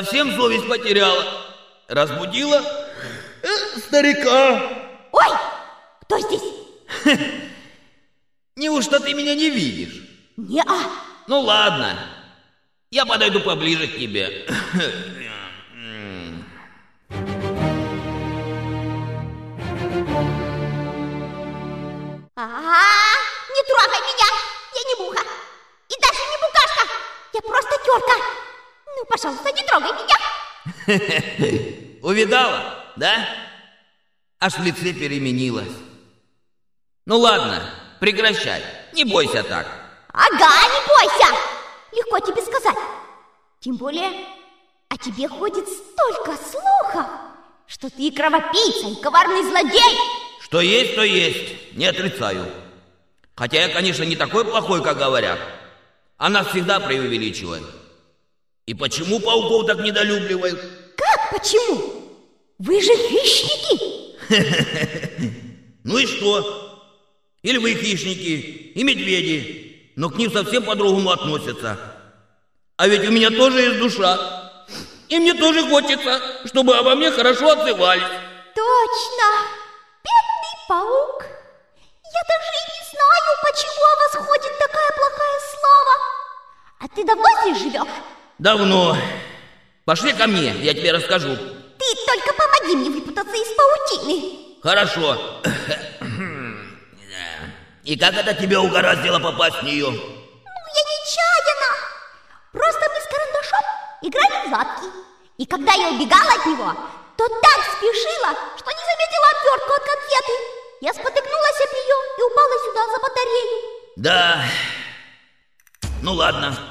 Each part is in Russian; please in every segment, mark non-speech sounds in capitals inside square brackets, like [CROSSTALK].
Совсем совесть потеряла. Разбудила э, старика. Ой, кто здесь? Неужто ты меня не видишь? Не-а. Ну ладно, я подойду поближе к тебе. Ага, не трогай меня, я не муха. И даже не букашка, я просто терка. Ну, пожалуйста, не трогай меня. [LAUGHS] Увидала, да? Аж в лице переменилась. Ну ладно, прекращай, не бойся так. Ага, не бойся. Легко тебе сказать. Тем более, о тебе ходит столько слухов, что ты и кровопийца, и коварный злодей. Что есть, то есть, не отрицаю. Хотя я, конечно, не такой плохой, как говорят. Она всегда преувеличивает. И почему пауков так недолюбливают? Как почему? Вы же хищники. [LAUGHS] Ну и что? И львы хищники, и медведи, но к ним совсем по-другому относятся. А ведь у меня тоже есть душа. И мне тоже хочется, чтобы обо мне хорошо отзывались. Точно. Бедный паук. Я даже и не знаю, почему о вас ходит такая плохая слава. А ты давно здесь живешь? Давно. Пошли ко мне, я тебе расскажу. Ты только помоги мне выпутаться из паутины. Хорошо. И как это тебя угораздило попасть в нее? Ну, я нечаянно. Просто мы с карандашом играли в задки. И когда я убегала от него, то так спешила, что не заметила отвертку от конфеты. Я спотыкнулась об нее и упала сюда за батарею. Да. Ну ладно.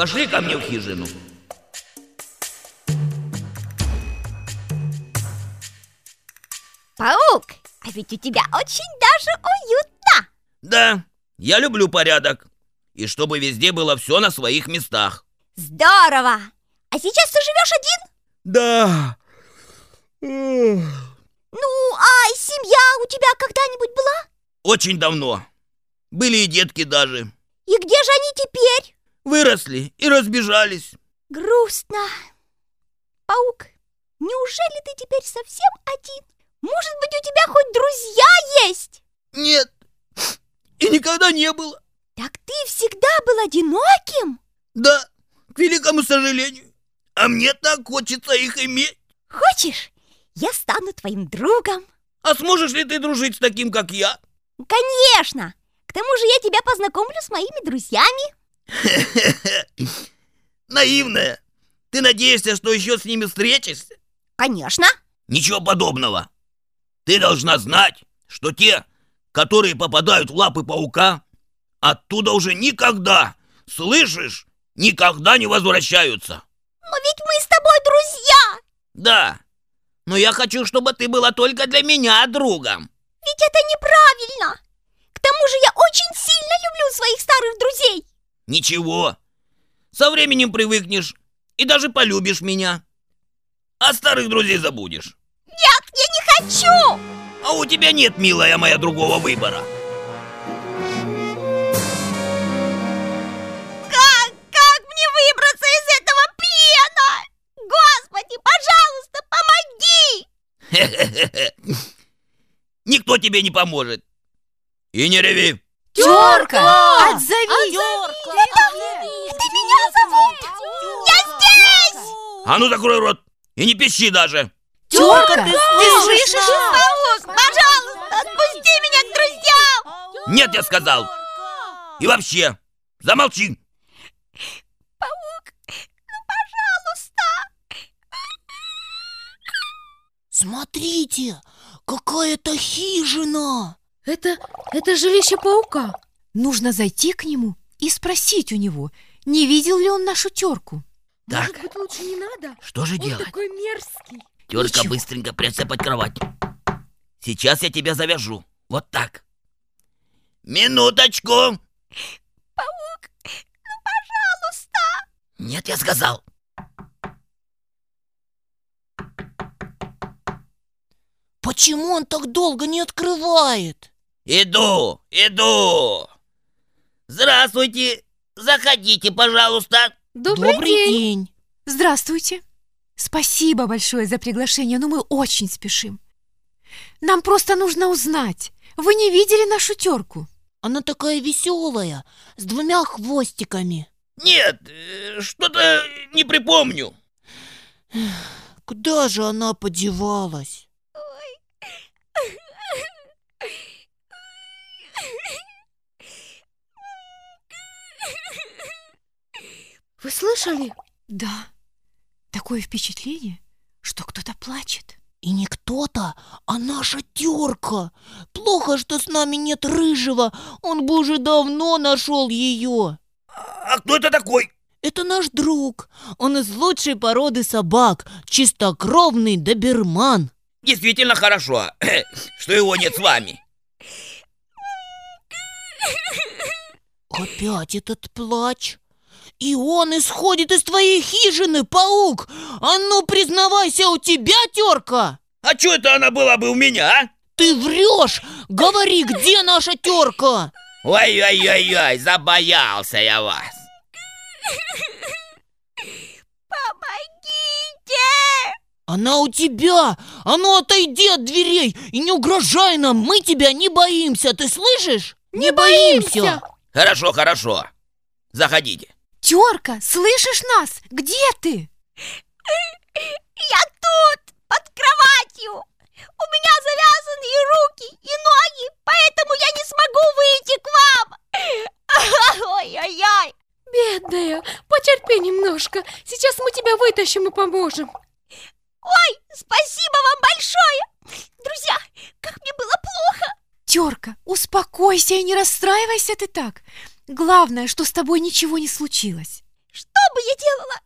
Пошли ко мне в хижину. Паук, а ведь у тебя очень даже уютно. Да, я люблю порядок. И чтобы везде было все на своих местах. Здорово. А сейчас ты живешь один? Да. Ну, а семья у тебя когда-нибудь была? Очень давно. Были и детки даже. И где же они теперь? Выросли и разбежались. Грустно. Паук, неужели ты теперь совсем один? Может быть, у тебя хоть друзья есть? Нет, и никогда не было. Так ты всегда был одиноким? Да, к великому сожалению. А мне так хочется их иметь. Хочешь, я стану твоим другом? А сможешь ли ты дружить с таким, как я? Конечно! К тому же я тебя познакомлю с моими друзьями. [LAUGHS] Наивная. Ты надеешься, что еще с ними встретишься? Конечно. Ничего подобного. Ты должна знать, что те, которые попадают в лапы паука, оттуда уже никогда, слышишь, никогда не возвращаются. Но ведь мы с тобой друзья. Да, но я хочу, чтобы ты была только для меня другом. Ведь это неправильно. К тому же я очень сильно люблю своих старых друзей. Ничего, со временем привыкнешь и даже полюбишь меня. А старых друзей забудешь. Нет, я не хочу! А у тебя нет, милая моя, другого выбора. Как, как мне выбраться из этого плена? Господи, пожалуйста, помоги! [LAUGHS] Никто тебе не поможет. И не реви. Терка! Отзовись! А ну закрой рот и не пищи даже. Терка, ты слышишь? Паук, пожалуйста, отпусти меня к друзьям! Нет, я сказал. И вообще, замолчи. Паук, ну, пожалуйста! Смотрите, какая-то хижина! Это, это жилище паука. Нужно зайти к нему и спросить у него, не видел ли он нашу терку. Так. Может быть, лучше не надо? Что же Он делать? такой мерзкий. Терка, Ничего. быстренько прицепать кровать. Сейчас я тебя завяжу. Вот так. Минуточку. Паук, ну пожалуйста. Нет, я сказал. Почему он так долго не открывает? Иду, иду. Здравствуйте. Заходите, пожалуйста. Добрый, день. день. Здравствуйте. Спасибо большое за приглашение, но мы очень спешим. Нам просто нужно узнать, вы не видели нашу терку? Она такая веселая, с двумя хвостиками. Нет, э, что-то не припомню. Куда же она подевалась? Вы слышали? Да. Такое впечатление, что кто-то плачет. И не кто-то, а наша терка. Плохо, что с нами нет рыжего. Он бы уже давно нашел ее. А кто это такой? Это наш друг. Он из лучшей породы собак. Чистокровный доберман. Действительно хорошо, [CLEARS THROAT] что его нет с вами. Опять этот плач. И он исходит из твоей хижины, паук! А ну, признавайся, у тебя терка! А что это она была бы у меня, а? Ты врешь! Говори, где наша терка? Ой-ой-ой-ой, забоялся я вас. Помогите! Она у тебя! А ну, отойди от дверей и не угрожай нам! Мы тебя не боимся, ты слышишь? Не, боимся! Хорошо, хорошо. Заходите. Терка, слышишь нас? Где ты? Я тут, под кроватью. У меня завязанные руки и ноги, поэтому я не смогу выйти к вам. [LAUGHS] Ой-ой-ой. Бедная, потерпи немножко. Сейчас мы тебя вытащим и поможем. Ой, спасибо вам большое. Друзья, как мне было плохо. Терка, успокойся и не расстраивайся ты так. Главное, что с тобой ничего не случилось. Что бы я делала,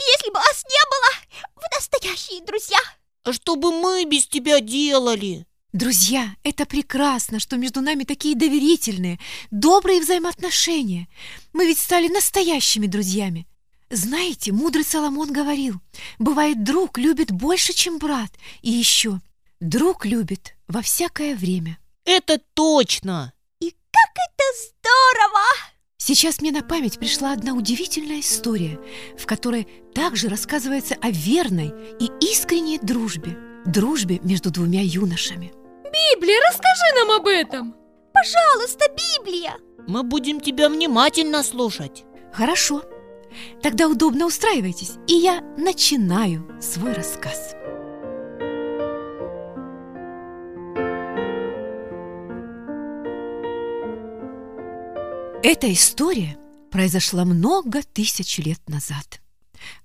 если бы вас не было? Вы настоящие друзья. А что бы мы без тебя делали? Друзья, это прекрасно, что между нами такие доверительные, добрые взаимоотношения. Мы ведь стали настоящими друзьями. Знаете, мудрый Соломон говорил, бывает, друг любит больше, чем брат. И еще, друг любит во всякое время. Это точно! Сейчас мне на память пришла одна удивительная история, в которой также рассказывается о верной и искренней дружбе. Дружбе между двумя юношами. Библия, расскажи нам об этом. Пожалуйста, Библия. Мы будем тебя внимательно слушать. Хорошо. Тогда удобно устраивайтесь, и я начинаю свой рассказ. Эта история произошла много тысяч лет назад.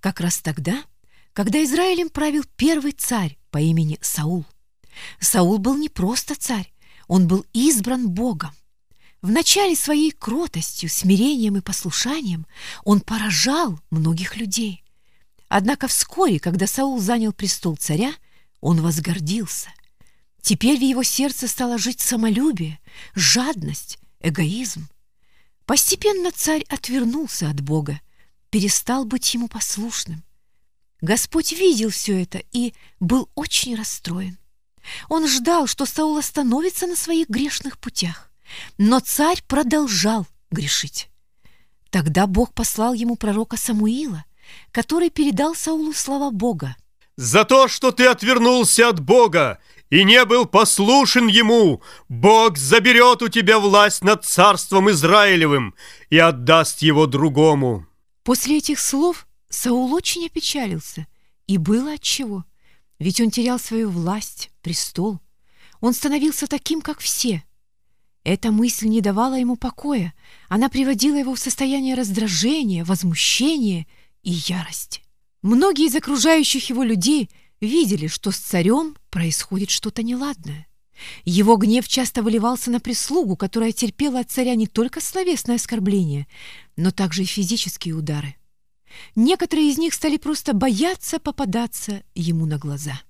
Как раз тогда, когда Израилем правил первый царь по имени Саул. Саул был не просто царь, он был избран Богом. В начале своей кротостью, смирением и послушанием он поражал многих людей. Однако вскоре, когда Саул занял престол царя, он возгордился. Теперь в его сердце стало жить самолюбие, жадность, эгоизм. Постепенно царь отвернулся от Бога, перестал быть ему послушным. Господь видел все это и был очень расстроен. Он ждал, что Саул остановится на своих грешных путях, но царь продолжал грешить. Тогда Бог послал ему пророка Самуила, который передал Саулу слова Бога. За то, что ты отвернулся от Бога и не был послушен Ему, Бог заберет у тебя власть над царством Израилевым и отдаст его другому. После этих слов Саул очень опечалился, и было отчего. Ведь он терял свою власть, престол. Он становился таким, как все. Эта мысль не давала ему покоя. Она приводила его в состояние раздражения, возмущения и ярости. Многие из окружающих его людей видели, что с царем происходит что-то неладное. Его гнев часто выливался на прислугу, которая терпела от царя не только словесное оскорбление, но также и физические удары. Некоторые из них стали просто бояться попадаться ему на глаза.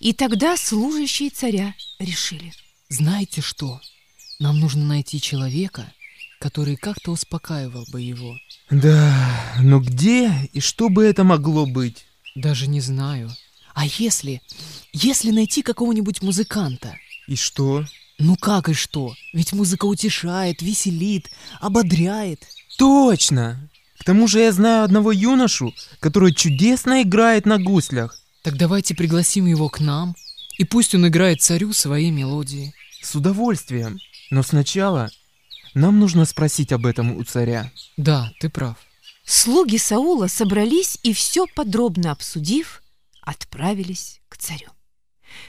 И тогда служащие царя решили. Знаете что? Нам нужно найти человека, который как-то успокаивал бы его. Да, но где и что бы это могло быть? Даже не знаю. А если... Если найти какого-нибудь музыканта? И что? Ну как и что? Ведь музыка утешает, веселит, ободряет. Точно! К тому же я знаю одного юношу, который чудесно играет на гуслях. Так давайте пригласим его к нам, и пусть он играет царю свои мелодии. С удовольствием. Но сначала нам нужно спросить об этом у царя. Да, ты прав. Слуги Саула собрались и все подробно обсудив, отправились к царю.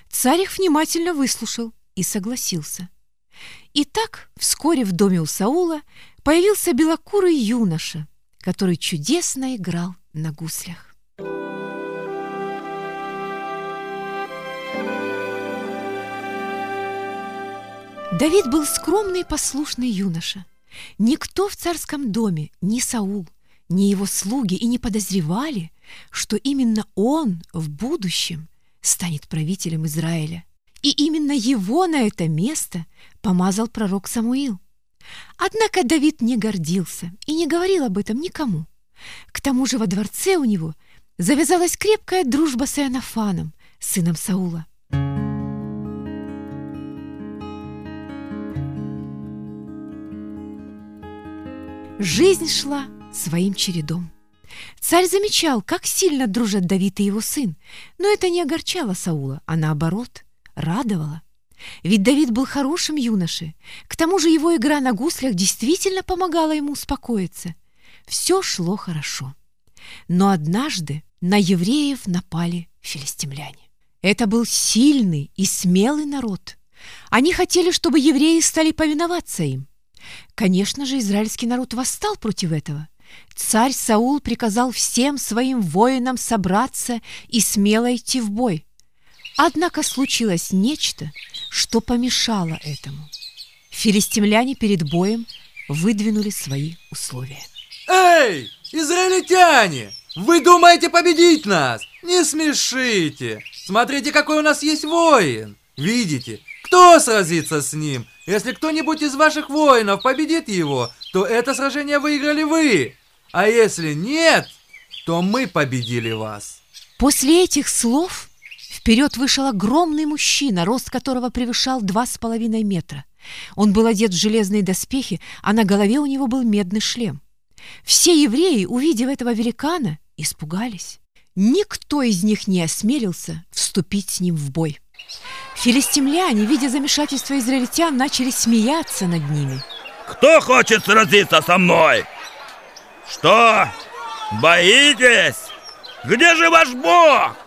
Царь их внимательно выслушал и согласился. Итак, вскоре в доме у Саула появился белокурый юноша, который чудесно играл на гуслях. Давид был скромный и послушный юноша. Никто в царском доме, ни Саул, ни его слуги и не подозревали, что именно он в будущем станет правителем Израиля. И именно его на это место помазал пророк Самуил. Однако Давид не гордился и не говорил об этом никому. К тому же во дворце у него завязалась крепкая дружба с Иоаннафаном, сыном Саула. Жизнь шла своим чередом. Царь замечал, как сильно дружат Давид и его сын, но это не огорчало Саула, а наоборот, радовало. Ведь Давид был хорошим юношей, к тому же его игра на гуслях действительно помогала ему успокоиться. Все шло хорошо. Но однажды на евреев напали филистимляне. Это был сильный и смелый народ. Они хотели, чтобы евреи стали повиноваться им. Конечно же, израильский народ восстал против этого. Царь Саул приказал всем своим воинам собраться и смело идти в бой. Однако случилось нечто, что помешало этому. Филистимляне перед боем выдвинули свои условия. Эй, израильтяне! Вы думаете победить нас? Не смешите! Смотрите, какой у нас есть воин! Видите, кто сразится с ним? Если кто-нибудь из ваших воинов победит его, то это сражение выиграли вы. А если нет, то мы победили вас. После этих слов вперед вышел огромный мужчина, рост которого превышал два с половиной метра. Он был одет в железные доспехи, а на голове у него был медный шлем. Все евреи, увидев этого великана, испугались. Никто из них не осмелился вступить с ним в бой. Филистимляне, видя замешательство израильтян, начали смеяться над ними. Кто хочет сразиться со мной? Что? Боитесь? Где же ваш Бог?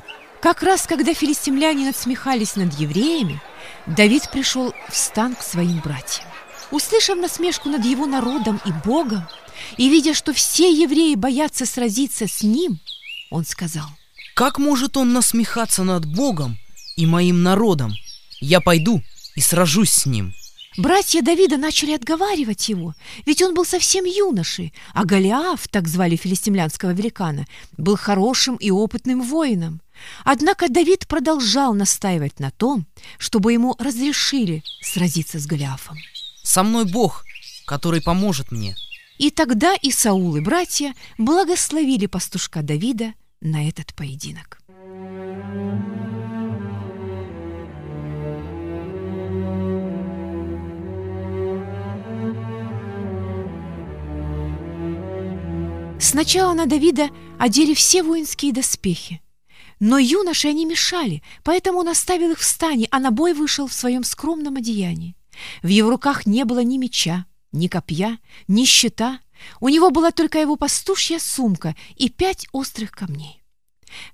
Как раз когда филистимляне надсмехались над евреями, Давид пришел в стан к своим братьям. Услышав насмешку над его народом и Богом, и видя, что все евреи боятся сразиться с ним, он сказал, Как может он насмехаться над Богом и моим народом? Я пойду и сражусь с ним. Братья Давида начали отговаривать его, ведь он был совсем юношей, а Голиаф, так звали филистимлянского великана, был хорошим и опытным воином. Однако Давид продолжал настаивать на том, чтобы ему разрешили сразиться с Голиафом. Со мной Бог, который поможет мне. И тогда и Саул, и братья благословили пастушка Давида на этот поединок. Сначала на Давида одели все воинские доспехи. Но юноши они мешали, поэтому он оставил их в стане, а на бой вышел в своем скромном одеянии. В его руках не было ни меча, ни копья, ни щита. У него была только его пастушья сумка и пять острых камней.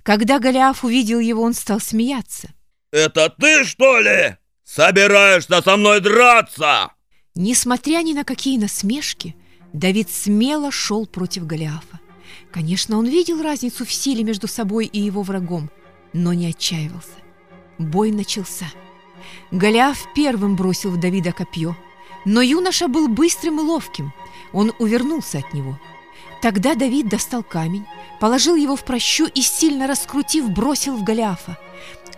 Когда Голиаф увидел его, он стал смеяться. Это ты, что ли? Собираешься со мной драться? Несмотря ни на какие насмешки, Давид смело шел против Голиафа. Конечно, он видел разницу в силе между собой и его врагом, но не отчаивался. Бой начался. Голиаф первым бросил в Давида копье, но юноша был быстрым и ловким. Он увернулся от него. Тогда Давид достал камень, положил его в прощу и, сильно раскрутив, бросил в Голиафа.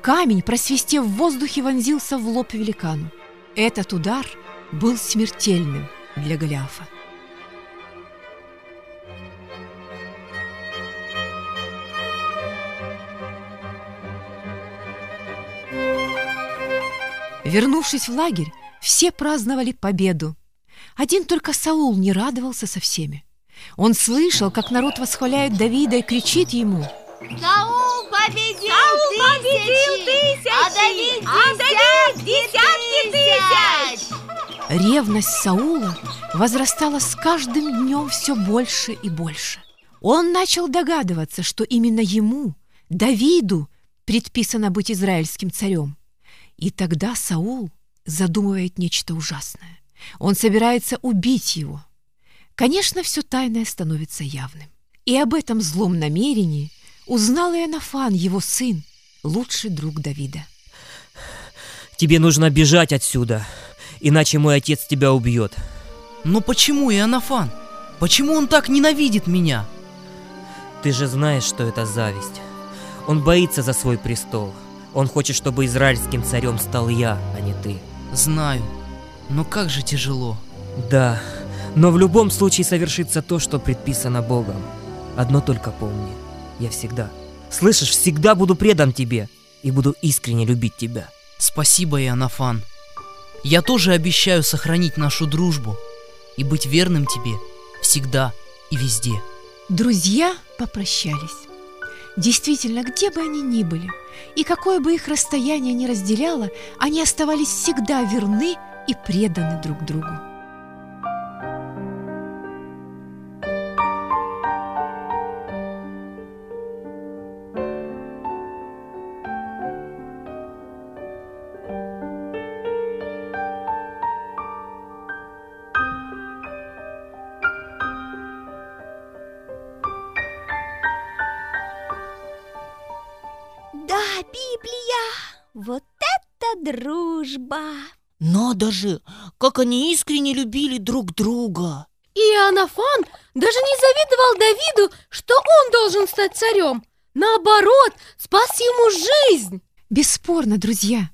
Камень, просвистев в воздухе, вонзился в лоб великану. Этот удар был смертельным для Голиафа. Вернувшись в лагерь, все праздновали победу. Один только Саул не радовался со всеми. Он слышал, как народ восхваляет Давида и кричит ему Саул победил Саул победил тысячи, а Давид, а Давид десятки тысяч! Ревность Саула возрастала с каждым днем все больше и больше. Он начал догадываться, что именно ему, Давиду, предписано быть израильским царем. И тогда Саул задумывает нечто ужасное. Он собирается убить его. Конечно, все тайное становится явным. И об этом злом намерении узнал и Анафан, его сын, лучший друг Давида. Тебе нужно бежать отсюда, иначе мой отец тебя убьет. Но почему Иоаннафан? Почему он так ненавидит меня? Ты же знаешь, что это зависть. Он боится за свой престол. Он хочет, чтобы израильским царем стал я, а не ты. Знаю. Но как же тяжело. Да, но в любом случае совершится то, что предписано Богом. Одно только помни. Я всегда, слышишь, всегда буду предан тебе и буду искренне любить тебя. Спасибо, Иоаннафан. Я тоже обещаю сохранить нашу дружбу и быть верным тебе всегда и везде. Друзья попрощались. Действительно, где бы они ни были, и какое бы их расстояние ни разделяло, они оставались всегда верны и преданы друг другу. Дружба! Надо же, как они искренне любили друг друга. И Иоаннафан даже не завидовал Давиду, что он должен стать царем. Наоборот, спас ему жизнь. Бесспорно, друзья,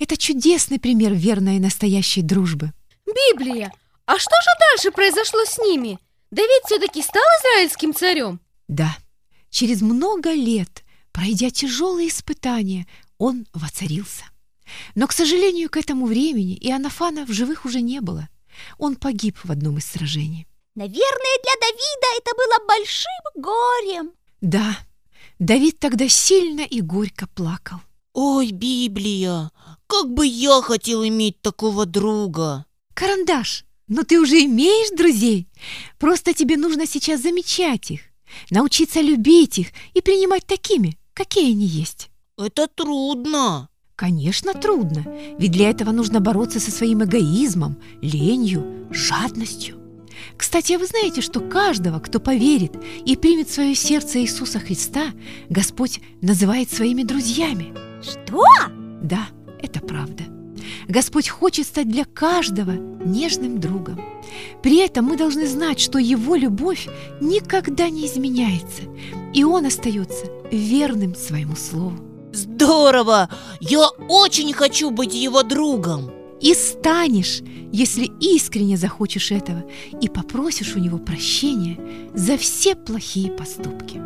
это чудесный пример верной и настоящей дружбы. Библия, а что же дальше произошло с ними? Давид все-таки стал израильским царем? Да, через много лет, пройдя тяжелые испытания, он воцарился. Но, к сожалению, к этому времени Иоаннафана в живых уже не было. Он погиб в одном из сражений. Наверное, для Давида это было большим горем. Да, Давид тогда сильно и горько плакал. Ой, Библия, как бы я хотел иметь такого друга. Карандаш, но ты уже имеешь друзей. Просто тебе нужно сейчас замечать их, научиться любить их и принимать такими, какие они есть. Это трудно. Конечно, трудно, ведь для этого нужно бороться со своим эгоизмом, ленью, жадностью. Кстати, а вы знаете, что каждого, кто поверит и примет в свое сердце Иисуса Христа, Господь называет своими друзьями? Что? Да, это правда. Господь хочет стать для каждого нежным другом. При этом мы должны знать, что Его любовь никогда не изменяется, и Он остается верным своему слову. Здорово! Я очень хочу быть его другом. И станешь, если искренне захочешь этого и попросишь у него прощения за все плохие поступки.